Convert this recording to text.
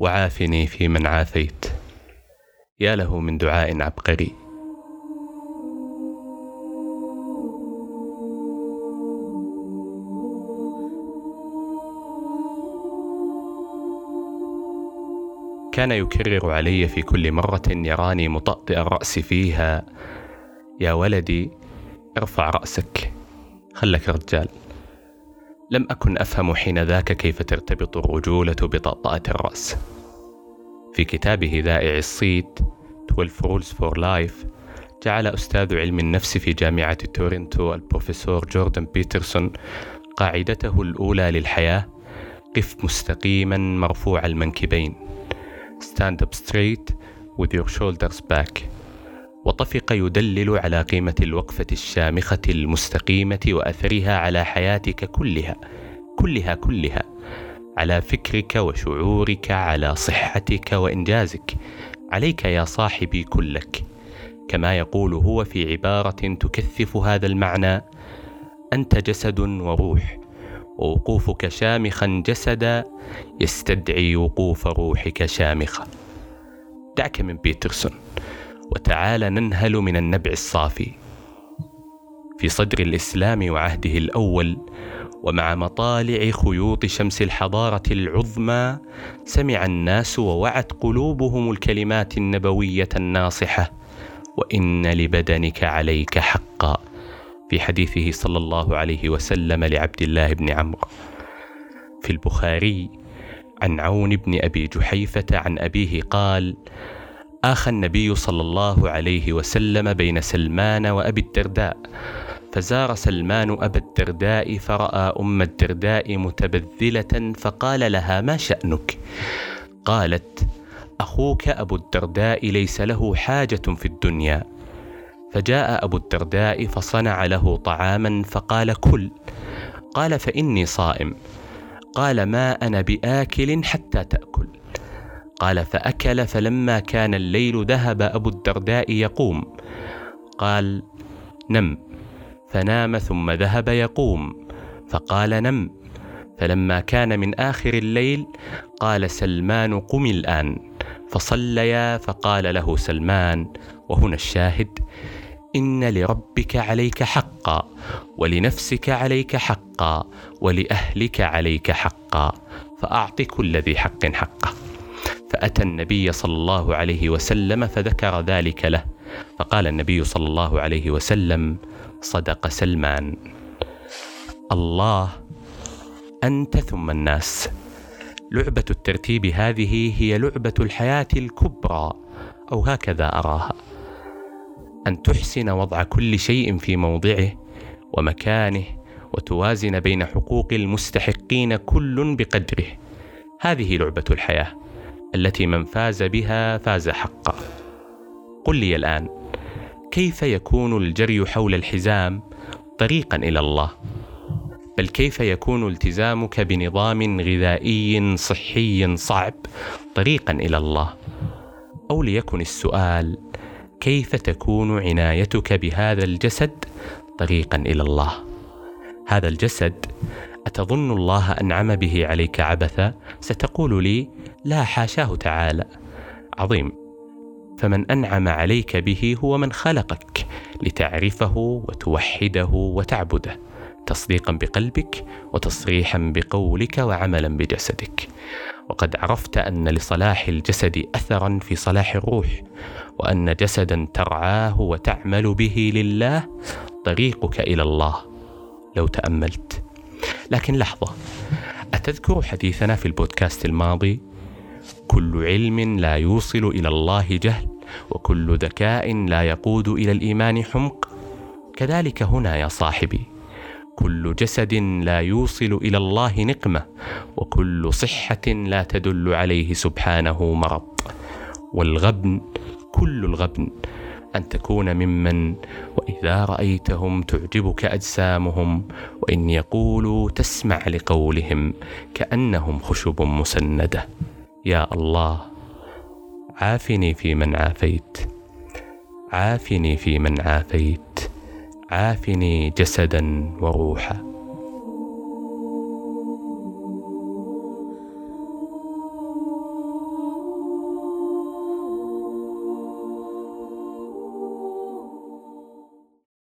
وعافني في من عافيت. يا له من دعاء عبقري. كان يكرر علي في كل مرة يراني مطأطئ الرأس فيها. يا ولدي ارفع رأسك. خلك رجال. لم أكن أفهم حين ذاك كيف ترتبط الرجولة بطأطأة الرأس. في كتابه ذائع الصيت 12 Rules for Life جعل أستاذ علم النفس في جامعة تورنتو البروفيسور جوردن بيترسون قاعدته الأولى للحياة قف مستقيما مرفوع المنكبين. Stand up straight with your shoulders back. وطفق يدلل على قيمة الوقفة الشامخة المستقيمة وأثرها على حياتك كلها كلها كلها. على فكرك وشعورك على صحتك وإنجازك. عليك يا صاحبي كلك. كما يقول هو في عبارة تكثف هذا المعنى أنت جسد وروح. ووقوفك شامخا جسدا يستدعي وقوف روحك شامخة. دعك من بيترسون. وتعال ننهل من النبع الصافي في صدر الإسلام وعهده الأول ومع مطالع خيوط شمس الحضارة العظمى سمع الناس ووعت قلوبهم الكلمات النبوية الناصحة وإن لبدنك عليك حقا في حديثه صلى الله عليه وسلم لعبد الله بن عمرو. في البخاري عن عون بن أبي جحيفة عن أبيه قال آخى النبي صلى الله عليه وسلم بين سلمان وأبي الدرداء فزار سلمان أبا الدرداء فرأى أم الدرداء متبذلة فقال لها ما شأنك؟ قالت أخوك أبو الدرداء ليس له حاجة في الدنيا. فجاء أبو الدرداء فصنع له طعاما فقال كل قال فإني صائم. قال ما أنا بآكل حتى تأكل. قال فأكل فلما كان الليل ذهب أبو الدرداء يقوم. قال نم. فنام ثم ذهب يقوم. فقال نم. فلما كان من آخر الليل قال سلمان قم الآن. فصليا فقال له سلمان وهنا الشاهد إن لربك عليك حقا ولنفسك عليك حقا ولأهلك عليك حقا فأعط كل ذي حق حقه. فأتى النبي صلى الله عليه وسلم فذكر ذلك له. فقال النبي صلى الله عليه وسلم صدق سلمان. الله أنت ثم الناس. لعبة الترتيب هذه هي لعبة الحياة الكبرى أو هكذا أراها. أن تحسن وضع كل شيء في موضعه ومكانه وتوازن بين حقوق المستحقين كل بقدره. هذه لعبة الحياة. التي من فاز بها فاز حقا. قل لي الآن كيف يكون الجري حول الحزام طريقا إلى الله؟ بل كيف يكون التزامك بنظام غذائي صحي صعب طريقا إلى الله؟ أو ليكن السؤال كيف تكون عنايتك بهذا الجسد طريقا إلى الله؟ هذا الجسد أتظن الله أنعم به عليك عبثا؟ ستقول لي: لا حاشاه تعالى. عظيم. فمن أنعم عليك به هو من خلقك لتعرفه وتوحده وتعبده تصديقا بقلبك وتصريحا بقولك وعملا بجسدك. وقد عرفت أن لصلاح الجسد أثرا في صلاح الروح، وأن جسدا ترعاه وتعمل به لله طريقك إلى الله لو تأملت. لكن لحظة. أتذكر حديثنا في البودكاست الماضي كل علم لا يوصل إلى الله جهل وكل ذكاء لا يقود إلى الإيمان حمق. كذلك هنا يا صاحبي كل جسد لا يوصل إلى الله نقمة وكل صحة لا تدل عليه سبحانه مرض. والغبن كل الغبن أن تكون ممن وإذا رأيتهم تعجبك أجسامهم وإن يقولوا تسمع لقولهم كأنهم خشب مسندة. يا الله عافني في من عافيت. عافني في من عافيت. عافني جسدا وروحا.